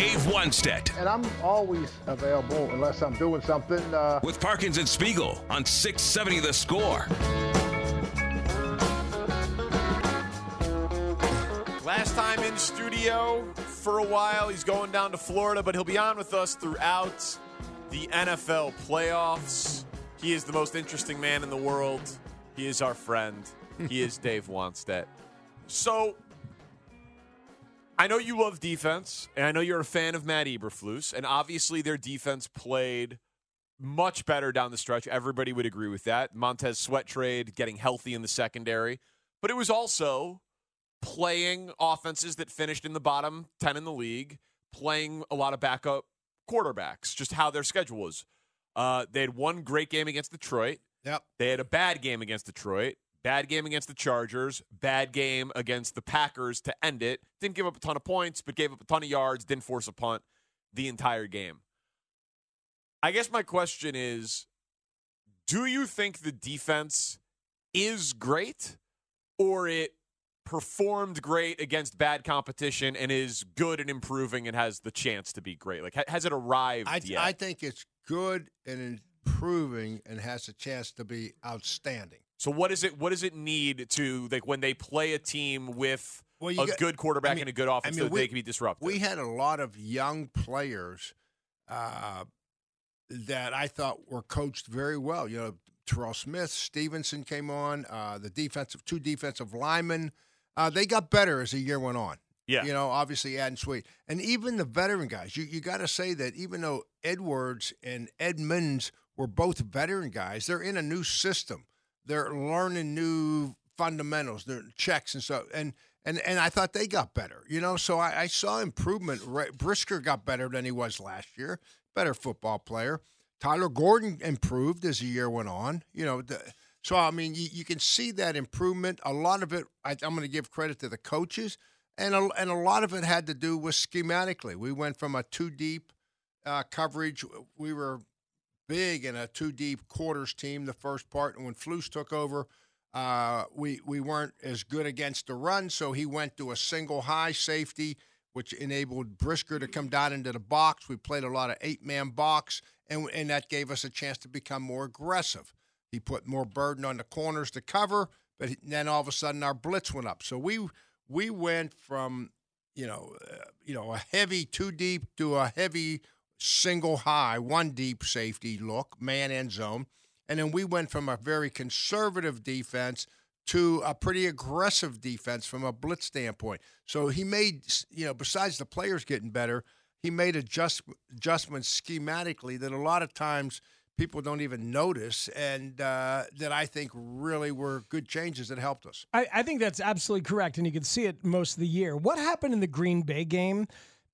Dave Wannstedt. And I'm always available unless I'm doing something. Uh... With Parkins and Spiegel on 670 The Score. Last time in studio for a while. He's going down to Florida, but he'll be on with us throughout the NFL playoffs. He is the most interesting man in the world. He is our friend. He is Dave Wannstedt. So I know you love defense, and I know you're a fan of Matt Eberflus, and obviously their defense played much better down the stretch. Everybody would agree with that. Montez Sweat trade, getting healthy in the secondary, but it was also playing offenses that finished in the bottom 10 in the league, playing a lot of backup quarterbacks, just how their schedule was. Uh, they had one great game against Detroit. Yep. They had a bad game against Detroit. Bad game against the Chargers, bad game against the Packers to end it. Didn't give up a ton of points, but gave up a ton of yards, didn't force a punt the entire game. I guess my question is do you think the defense is great or it performed great against bad competition and is good and improving and has the chance to be great? Like, has it arrived I, yet? I think it's good and improving and has a chance to be outstanding. So what is it? What does it need to like when they play a team with well, a got, good quarterback I mean, and a good offense I mean, so we, they can be disruptive? We had a lot of young players uh, that I thought were coached very well. You know, Terell Smith, Stevenson came on. Uh, the defensive two defensive linemen, uh, they got better as the year went on. Yeah, you know, obviously adding Sweat, and even the veteran guys. You you got to say that even though Edwards and Edmunds were both veteran guys, they're in a new system they're learning new fundamentals, their checks and stuff. And and and I thought they got better, you know. So I, I saw improvement. Brisker got better than he was last year. Better football player. Kyler Gordon improved as the year went on. You know, the, so I mean, you, you, can see that improvement. A lot of it, I, am going to give credit to the coaches, and a, and a lot of it had to do with schematically. We went from a two deep uh, coverage. We were big in a two deep quarters team the first part. And when Flus took over, uh, we we weren't as good against the run, so he went to a single high safety, which enabled Brisker to come down into the box. We played a lot of eight man box, and and that gave us a chance to become more aggressive. He put more burden on the corners to cover, but then all of a sudden our blitz went up. So we we went from you know uh, you know a heavy two deep to a heavy single high, one deep safety look, man and zone. And then we went from a very conservative defense to a pretty aggressive defense from a blitz standpoint. So he made, you know, besides the players getting better, he made adjust, adjustments schematically that a lot of times people don't even notice, and uh, that I think really were good changes that helped us. I, I think that's absolutely correct, and you can see it most of the year. What happened in the Green Bay game?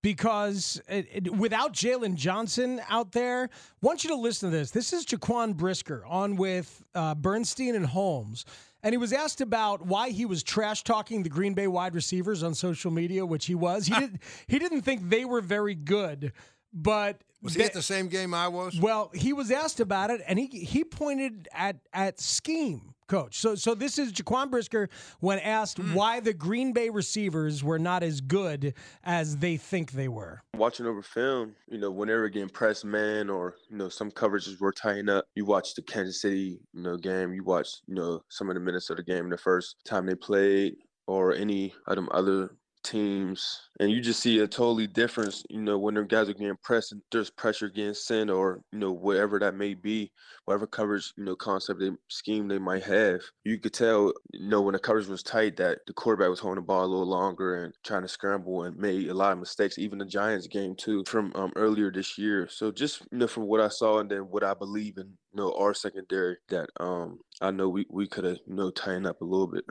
Because it, it, without Jaylon Johnson out there, I want you to listen to this. This is Jaquan Brisker on with uh, Bernstein and Holmes. And he was asked about why he was trash talking the Green Bay wide receivers on social media, which he was. He did he didn't think they were very good, but was he at the same game I was? Well, he was asked about it, and he he pointed at at scheme coach. So so this is Jaquan Brisker when asked mm. why the Green Bay receivers were not as good as they think they were. Watching over film, you know, whenever getting press man or you know some coverages were tying up, you watch the Kansas City you know game, you watch you know some of the Minnesota game the first time they played, or any of them other teams, and you just see a totally difference. You know, when their guys are getting pressed and there's pressure getting sent, or you know whatever that may be, whatever coverage you know concept they scheme they might have, you could tell. You know, when the coverage was tight, that the quarterback was holding the ball a little longer and trying to scramble and made a lot of mistakes. Even the Giants game too from um, earlier this year. So just you know from what I saw and then what I believe in, you know, our secondary that um I know we we could have you know tightened up a little bit.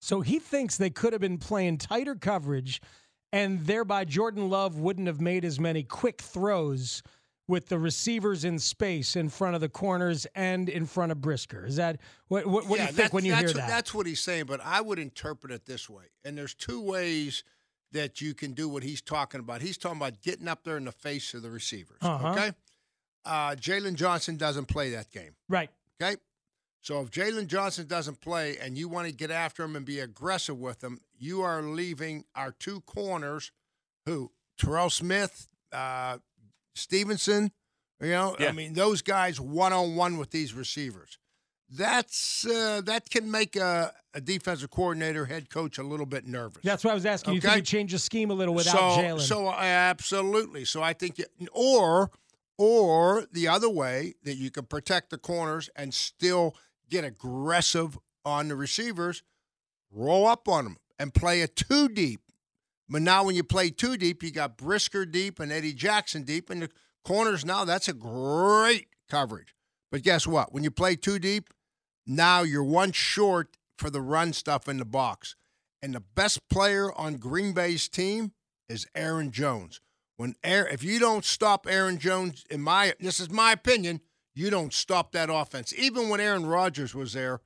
So he thinks they could have been playing tighter coverage, and thereby Jordan Love wouldn't have made as many quick throws with the receivers in space in front of the corners and in front of Brisker. Is that what? What, what Yeah, do you think when you that's- hear that? what- That's what he's saying, but I would interpret it this way. And there's two ways that you can do what he's talking about. He's talking about getting up there in the face of the receivers. Uh-huh. Okay. Uh, Jaylon Johnson doesn't play that game. Right. Okay. So if Jaylon Johnson doesn't play and you want to get after him and be aggressive with him, you are leaving our two corners, who Terell Smith, uh, Stevenson. You know, I mean, those guys one on one with these receivers. That's uh, that can make a, a defensive coordinator, head coach, a little bit nervous. That's why I was asking. You Okay. think you change the scheme a little without so, Jaylon? So absolutely. So I think, you, or or the other way that you can protect the corners and still get aggressive on the receivers, roll up on them and play it too deep. But now when you play too deep, you got Brisker deep and Eddie Jackson deep, and the corners now that's a great coverage. But guess what? When you play too deep, now you're one short for the run stuff in the box. And the best player on Green Bay's team is Aaron Jones. When Aaron, if you don't stop Aaron Jones, in my this is my opinion, you don't stop that offense. Even when Aaron Rodgers was there,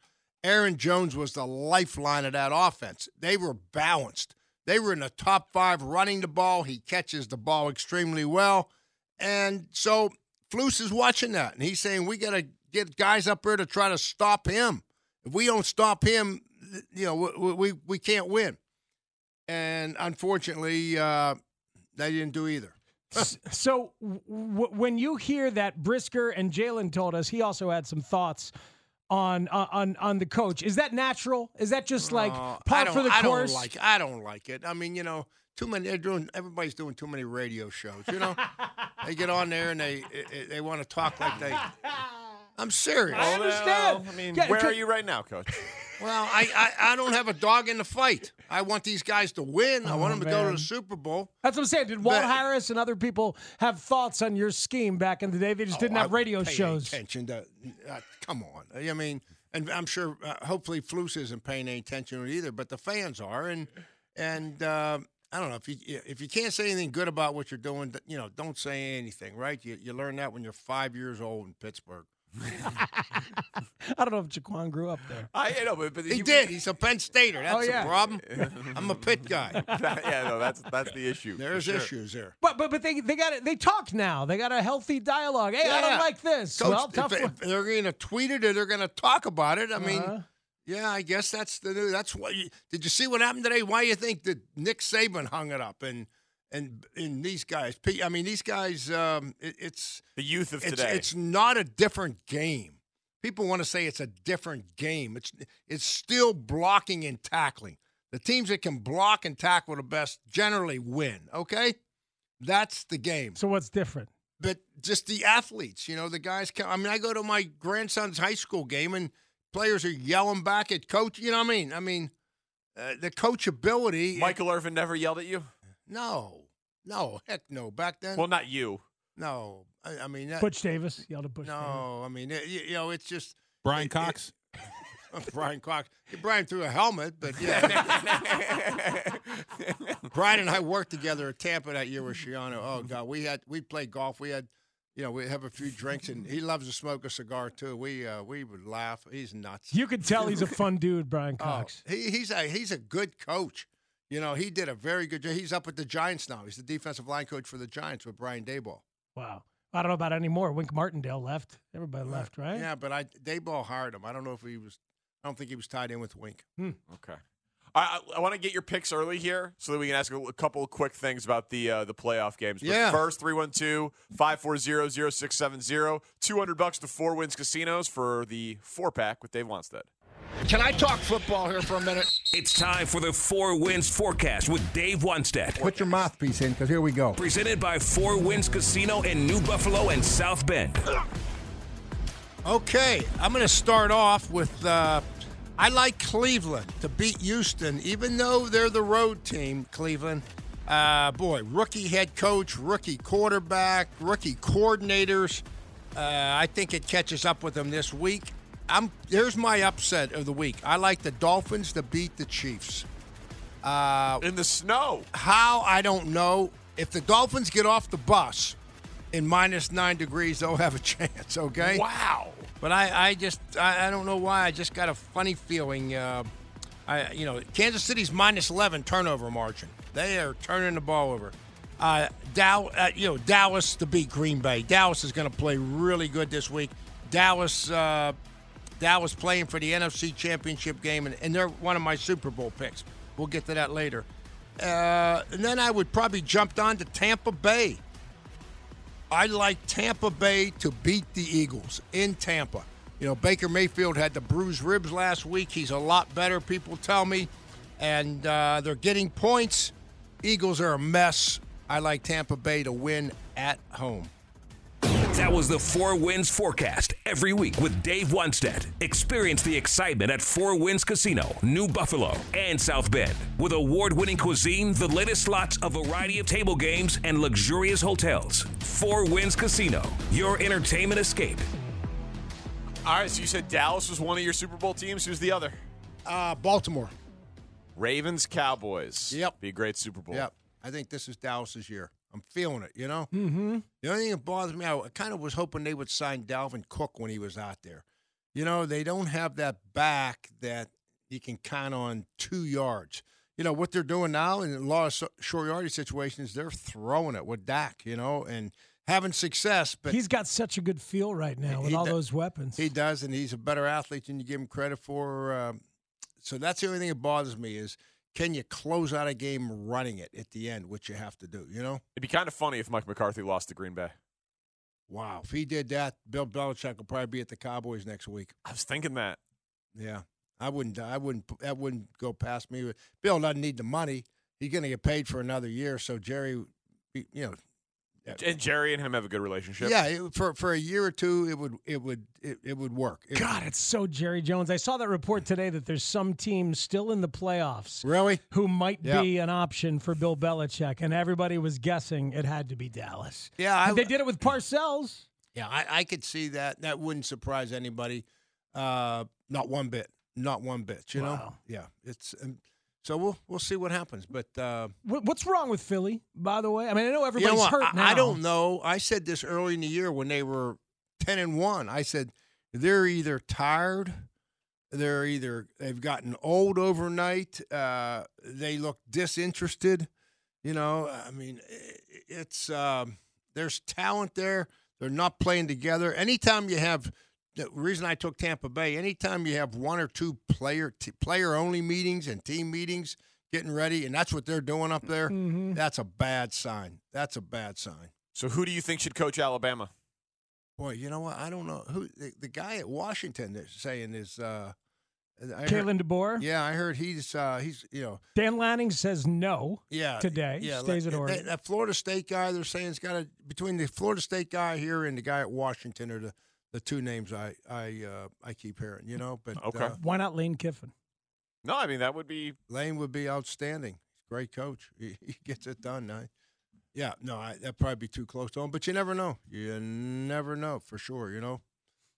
Aaron Jones was the lifeline of that offense. They were balanced. They were in the top five running the ball. He catches the ball extremely well. And so Flus is watching that, and he's saying we got to get guys up there to try to stop him. If we don't stop him, you know, we we, we can't win. And unfortunately, uh, they didn't do either. S- so w- w- when you hear that Brisker and Jaylon told us, he also had some thoughts on uh, on on the coach. Is that natural? Is that just like Uh, I for the I course? don't like. I don't like it. I mean, you know, too many. They're doing. Everybody's doing too many radio shows. You know, they get on there and they they, they want to talk like they. I'm serious. I understand. Well, I mean, Yeah, where are you right now, coach? Well, I, I, I don't have a dog in the fight. I want these guys to win. I Oh, want them to go to the Super Bowl. That's what I'm saying. Did Walt But- Harris and other people have thoughts on your scheme back in the day? They just didn't Oh, have I radio shows. Attention to, uh, come on. I mean, and I'm sure, uh, hopefully, Flus isn't paying any attention to it either, but the fans are, and and uh, I don't know if you if you can't say anything good about what you're doing, you know, don't say anything, right? You you learn that when you're five years old in Pittsburgh. I don't know if Jaquan grew up there. I you know, but, but He did. He's a Penn Stater. That's Oh, yeah. the problem. I'm a Pitt guy. yeah, no, that's that's the issue. There's sure. issues there. But but but they they got it. They talk now. They got a healthy dialogue. Hey, I don't Yeah. like this. Coach, well, tough. if one. they're going to tweet it or they're going to talk about it, I mean, Uh-huh. yeah, I guess that's the new. That's what. You, did you see what happened today? Why you think that Nick Saban hung it up and and and these guys? I mean, these guys. Um, it, it's The youth of it's today. it's not a different game. People want to say it's a different game. It's it's still blocking and tackling. The teams that can block and tackle the best generally win. Okay, that's the game so what's different? but just the athletes, you know, the guys. Come, I mean, I go to my grandson's high school game and players are yelling back at coach. You know what I mean? I mean, uh, the coachability. Michael Irvin never yelled at you. No, no, heck no. Back then, Well, not you. no. I, I mean, that, Butch Davis yelled at Butch. Davis. no. I mean, it, you, you know, it's just Brian it- Cox. Brian Cox. Brian threw a helmet, but yeah. Brian and I worked together at Tampa that year with Schiano. Oh God, we had we played golf. We had, you know, we have a few drinks, and he loves to smoke a cigar too. We uh, we would laugh. He's nuts. You could tell he's a fun dude, Brian Oh, Cox. he, he's a he's a good coach. You know, he did a very good job. He's up with the Giants now. He's the defensive line coach for the Giants with Brian Daboll. Wow. I don't know about anymore. Wink Martindale left. Everybody left, right? Yeah, but I Daboll hired him. I don't know if he was. I don't think he was tied in with Wink. Hmm. Okay. I, I, I want to get your picks early here so that we can ask a, a couple of quick things about the uh, the playoff games. But Yeah. first, 312-540-0670. 200 bucks to Four Winds Casinos for the four pack with Dave Wannstedt. Can I talk football here for a minute? It's time for the Four Winds Forecast with Dave Wannstedt. Put your mouthpiece in, because here we go. Presented by Four Winds Casino in New Buffalo and South Bend. Okay, I'm going to start off with uh, I like Cleveland to beat Houston, even though they're the road team, Cleveland. Uh, boy, rookie head coach, rookie quarterback, rookie coordinators. Uh, I think it catches up with them this week. I'm here's my upset of the week. I like the Dolphins to beat the Chiefs. Uh, In the snow. how I don't know. If the Dolphins get off the bus in minus nine degrees, they'll have a chance. Okay. Wow. But I, I just, I, I don't know why. I just got a funny feeling. Uh, I, you know, Kansas City's minus eleven turnover margin. They are turning the ball over. Uh, Dow, uh, you know, Dallas to beat Green Bay. Dallas is going to play really good this week. Dallas, uh, Dallas playing for the NFC Championship game, and, and they're one of my Super Bowl picks. We'll get to that later. Uh, and then I would probably jumped on to Tampa Bay. I like Tampa Bay to beat the Eagles in Tampa. You know, Baker Mayfield had the bruised ribs last week. He's a lot better, people tell me. And uh, they're getting points. Eagles are a mess. I like Tampa Bay to win at home. That was the Four Winds Forecast every week with Dave Wannstedt. Experience the excitement at Four Winds Casino, New Buffalo, and South Bend. With award winning cuisine, the latest slots, a variety of table games, and luxurious hotels. Four Winds Casino, your entertainment escape. All right, so you said Dallas was one of your Super Bowl teams. Who's the other? Uh, Baltimore. Ravens, Cowboys. Yep. Be a great Super Bowl. Yep. I think this is Dallas's year. I'm feeling it, you know? Mm-hmm. The only thing that bothers me, I kind of was hoping they would sign Dalvin Cook when he was out there. You know, they don't have that back that you can count on two yards. You know, what they're doing now in a lot of short yardage situations, they're throwing it with Dak, you know, and having success. But He's got such a good feel right now with all those weapons. he does, and he's a better athlete than you give him credit for. Um, so that's the only thing that bothers me is can you close out a game running it at the end, which you have to do, you know? It'd be kind of funny if Mike McCarthy lost to Green Bay. Wow. If he did that, Bill Belichick will probably be at the Cowboys next week. I was thinking that. Yeah. I wouldn't I wouldn't that wouldn't go past me. Bill doesn't need the money. He's going to get paid for another year, so Jerry you know, And Jerry and him have a good relationship. yeah, it, for for a year or two it would it would it, it would work. It- God, it's so Jerry Jones. I saw that report today that there's some teams still in the playoffs Really? who might Yeah. be an option for Bill Belichick, and everybody was guessing it had to be Dallas. Yeah, I, they did it with Parcells. Yeah, I, I could see that. That wouldn't surprise anybody. Uh, not one bit. Not one bit. You know. Yeah. It's um, so we'll we'll see what happens. But uh, What's wrong with Philly, by the way? I mean, I know you know everybody's hurt I, now. I don't know. I said this early in the year when they were ten and one. I said they're either tired, they're either they've gotten old overnight. Uh, they look disinterested. You know. I mean, it's um, there's talent there. They're not playing together. Anytime you have the reason I took Tampa Bay, anytime you have one or two player t- player only meetings and team meetings getting ready, and that's what they're doing up there, Mm-hmm. that's a bad sign. That's a bad sign. So who do you think should coach Alabama? Boy, you know what? I don't know who the, the guy at Washington that's saying is. Uh, I heard- Kalen DeBoer. yeah, I heard he's uh, he's you know Dan Lanning says no. yeah Today, yeah stays like, at Oregon. That, that Florida State guy, they're saying it's got a between the Florida State guy here and the guy at Washington or the, the two names I I uh, I keep hearing. You know, but Okay. uh, Why not Lane Kiffin? No, I mean that would be Lane would be outstanding. He's a great coach. He, he gets it done. I, yeah, no, I, that'd probably be too close to him. But you never know. You never know for sure. You know.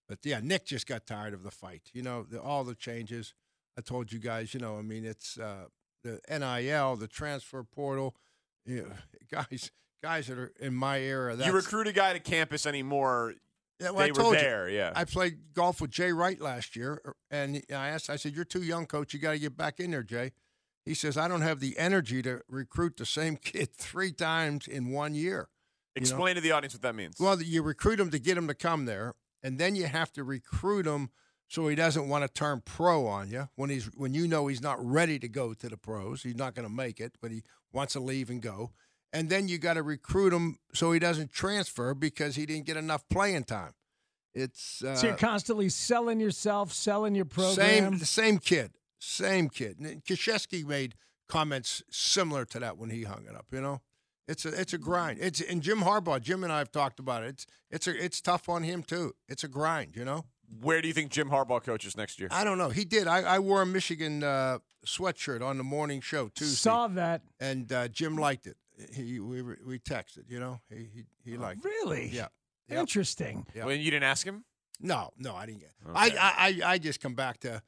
But yeah, Nick just got tired of the fight. You know, the, all the changes. I told you guys. You know, I mean, it's uh, the NIL, the transfer portal. You know, guys, guys that are in my era. That's, you recruit a guy to campus anymore. Yeah, well, they I told were you. Yeah. I played golf with Jay Wright last year, er, and I asked, I said, "You're too young, coach. You got to get back in there, Jay." He says, "I don't have the energy to recruit the same kid three times in one year." you know? Explain to the audience what that means. Well, you recruit him to get him to come there, and then you have to recruit him so he doesn't want to turn pro on you when he's when you know he's not ready to go to the pros. He's not going to make it, but he wants to leave and go. And then you got to recruit him so he doesn't transfer because he didn't get enough playing time. It's uh, so you're constantly selling yourself, selling your program. same the same kid, same kid. And made comments similar to that when he hung it up. You know, it's a it's a grind. It's and Jim Harbaugh, Jim and I have talked about it. It's it's a it's tough on him too. It's a grind. You know. Where do you think Jim Harbaugh coaches next year? I don't know. He did. I, I wore a Michigan uh, sweatshirt on the morning show Tuesday, Saw that. and uh, Jim liked it. He we were- we texted. You know, he he, he oh, liked. it. Really? Yeah. Yep. Interesting. Yeah. When you didn't ask him? No, no, I didn't get. Okay. I, I I I just come back to,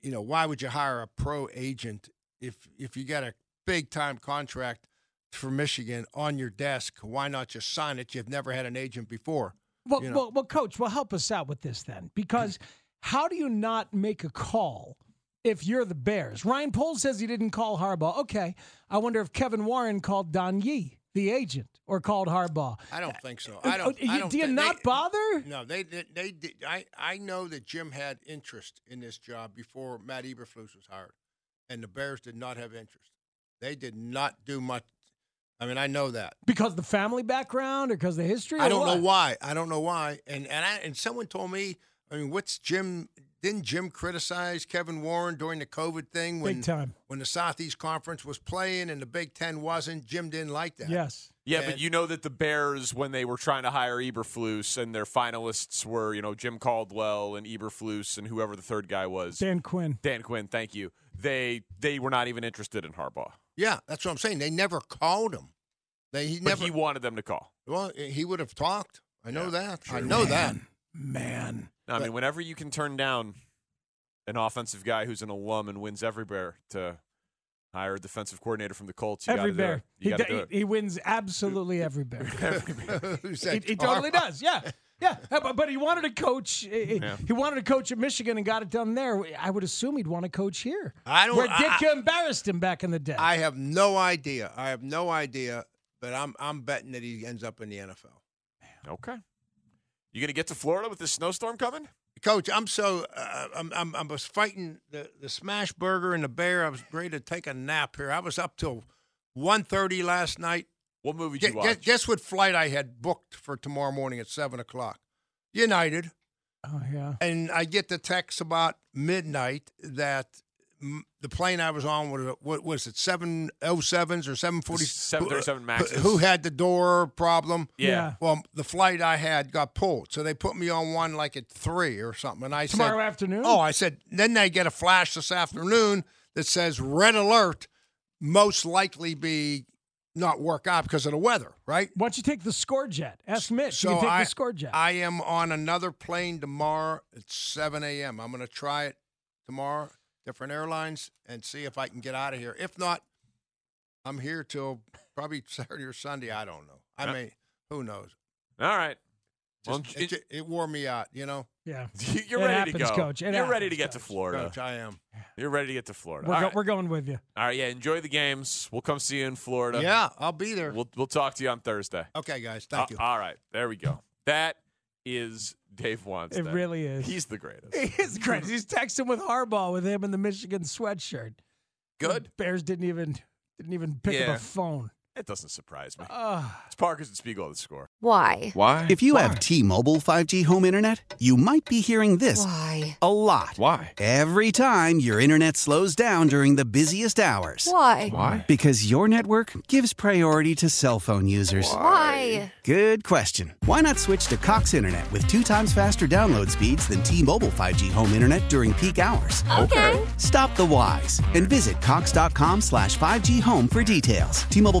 you know, why would you hire a pro agent if if you got a big time contract for Michigan on your desk? Why not just sign it? You've never had an agent before. Well, you know. well, well, coach, well, help us out with this then, because how do you not make a call if you're the Bears? Ryan Poles says he didn't call Harbaugh. Okay, I wonder if Kevin Warren called Don Yee, the agent, or called Harbaugh. I don't think so. Uh, I don't. uh, I don't do you not they- bother? No, they they, they did. I I know that Jim had interest in this job before Matt Eberflus was hired, and the Bears did not have interest. They did not do much. I mean, I know that. Because the family background or because the history? I don't know why. I don't know why. And and I, and someone told me. I mean, what's Jim? Didn't Jim criticize Kevin Warren during the COVID thing when Big time. when the Southeast Conference was playing and the Big Ten wasn't? Jim didn't like that. Yes. Yeah, but you know that the Bears, when they were trying to hire Eberflus, and their finalists were, you know, Jim Caldwell and Eberflus and whoever the third guy was, Dan Quinn. Dan Quinn. Thank you. They they were not even interested in Harbaugh, Yeah, that's what I'm saying. They never called him. They he but never. he wanted them to call. well, he would have talked. I know Yeah, that. I sure. know that. Man. No, I But- mean, whenever you can turn down an offensive guy who's an alum and wins every bear to hire a defensive coordinator from the Colts, you every gotta do bear. it. He, You got d- do it. he wins absolutely every bear. Who's he, he totally does. Yeah. Yeah, but, but he wanted to coach. He, Yeah. he wanted to coach at Michigan and got it done there. I would assume he'd want to coach here. I don't. Where I- Ditka embarrassed him back in the day. I have no idea. I have no idea. But I'm I'm betting that he ends up in the NFL. Okay. You going to get to Florida with this snowstorm coming? Coach, I'm so uh, I'm, I'm I was fighting the the smash burger and the bear. I was ready to take a nap here. I was up till 1.30 last night. What movie did Guess, you watch? guess what flight I had booked for tomorrow morning at seven o'clock? United. oh yeah. And I get the text about midnight that the plane I was on was what uh, was it seven oh sevens or seven forty 737 uh, Maxes. Who had the door problem? Yeah. Well, the flight I had got pulled, so they put me on one like at three or something. And I Tomorrow said, afternoon. "Oh, I said." Then they get a flash this afternoon that says red alert, most likely be not work out because of the weather, right? Why don't you take the score jet? Ask Mitch. So you can take I, the score jet. I am on another plane tomorrow at 7 a.m. I'm going to try it tomorrow, different airlines, and see if I can get out of here. If not, I'm here till probably Saturday or Sunday. I don't know. I Yeah. mean, who knows? All right. Well, Just, it, it wore me out, you know. yeah. You're It ready to go. Coach. It You're ready to get to Florida. Coach, I am. You're ready to get to Florida. We're, go- right. we're going with you. All right, yeah, enjoy the games. We'll come see you in Florida. Yeah, I'll be there. We'll we'll talk to you on Thursday. Okay, guys. Thank Uh, you. all right, there we go. That is Dave Wants. It really is. He's the greatest. He is great. He's texting with Harbaugh with him in the Michigan sweatshirt. Good. The Bears didn't even didn't even pick Yeah. up a phone. It doesn't surprise me. Ah. It's Parkins and Spiegel that score. Why? Why? If you have T-Mobile 5G home internet, you might be hearing this Why? a lot. Why? Every time your internet slows down during the busiest hours. Why? Why? Because your network gives priority to cell phone users. Why? Good question. Why not switch to Cox Internet with two times faster download speeds than T-Mobile 5G home internet during peak hours? Okay. Stop the whys and visit cox.com slash 5G home for details. T-Mobile